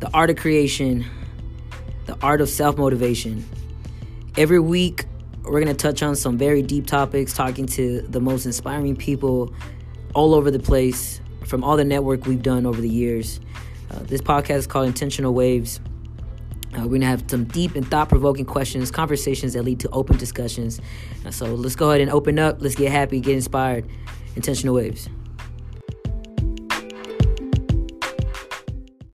the art of creation, the art of self motivation. Every week, we're going to touch on some very deep topics, talking to the most inspiring people all over the place from all the network we've done over the years. Uh, this podcast is called Intentional Waves. Uh, we're going to have some deep and thought provoking questions, conversations that lead to open discussions. Uh, so let's go ahead and open up. Let's get happy, get inspired. Intentional Waves.